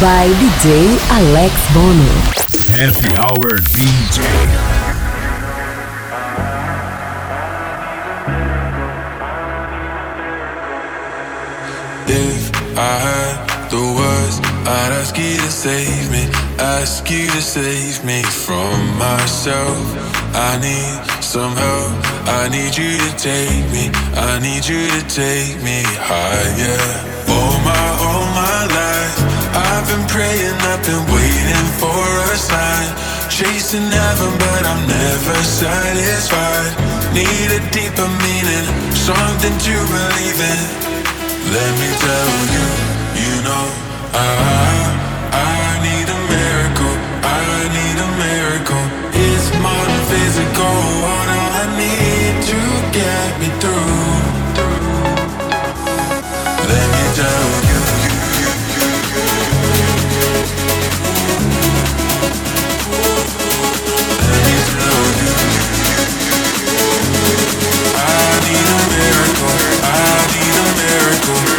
by DJ Alex Bonno. Happy Hour DJ. If I had the words, I'd ask you to save me, ask you to save me from myself. I need some help, I need you to take me, I need you to take me higher. All my, all my life. I've been praying, I've been waiting for a sign. Chasing heaven, but I'm never satisfied. Need a deeper meaning, something to believe in. Let me tell you, you know, I, I need a miracle. I need a miracle. It's more physical. What I need to get me through. A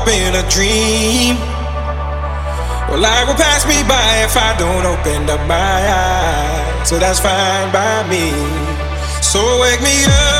up in a dream. Well, life will pass me by if I don't open up my eyes. So that's fine by me. So wake me up.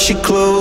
she closed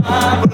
why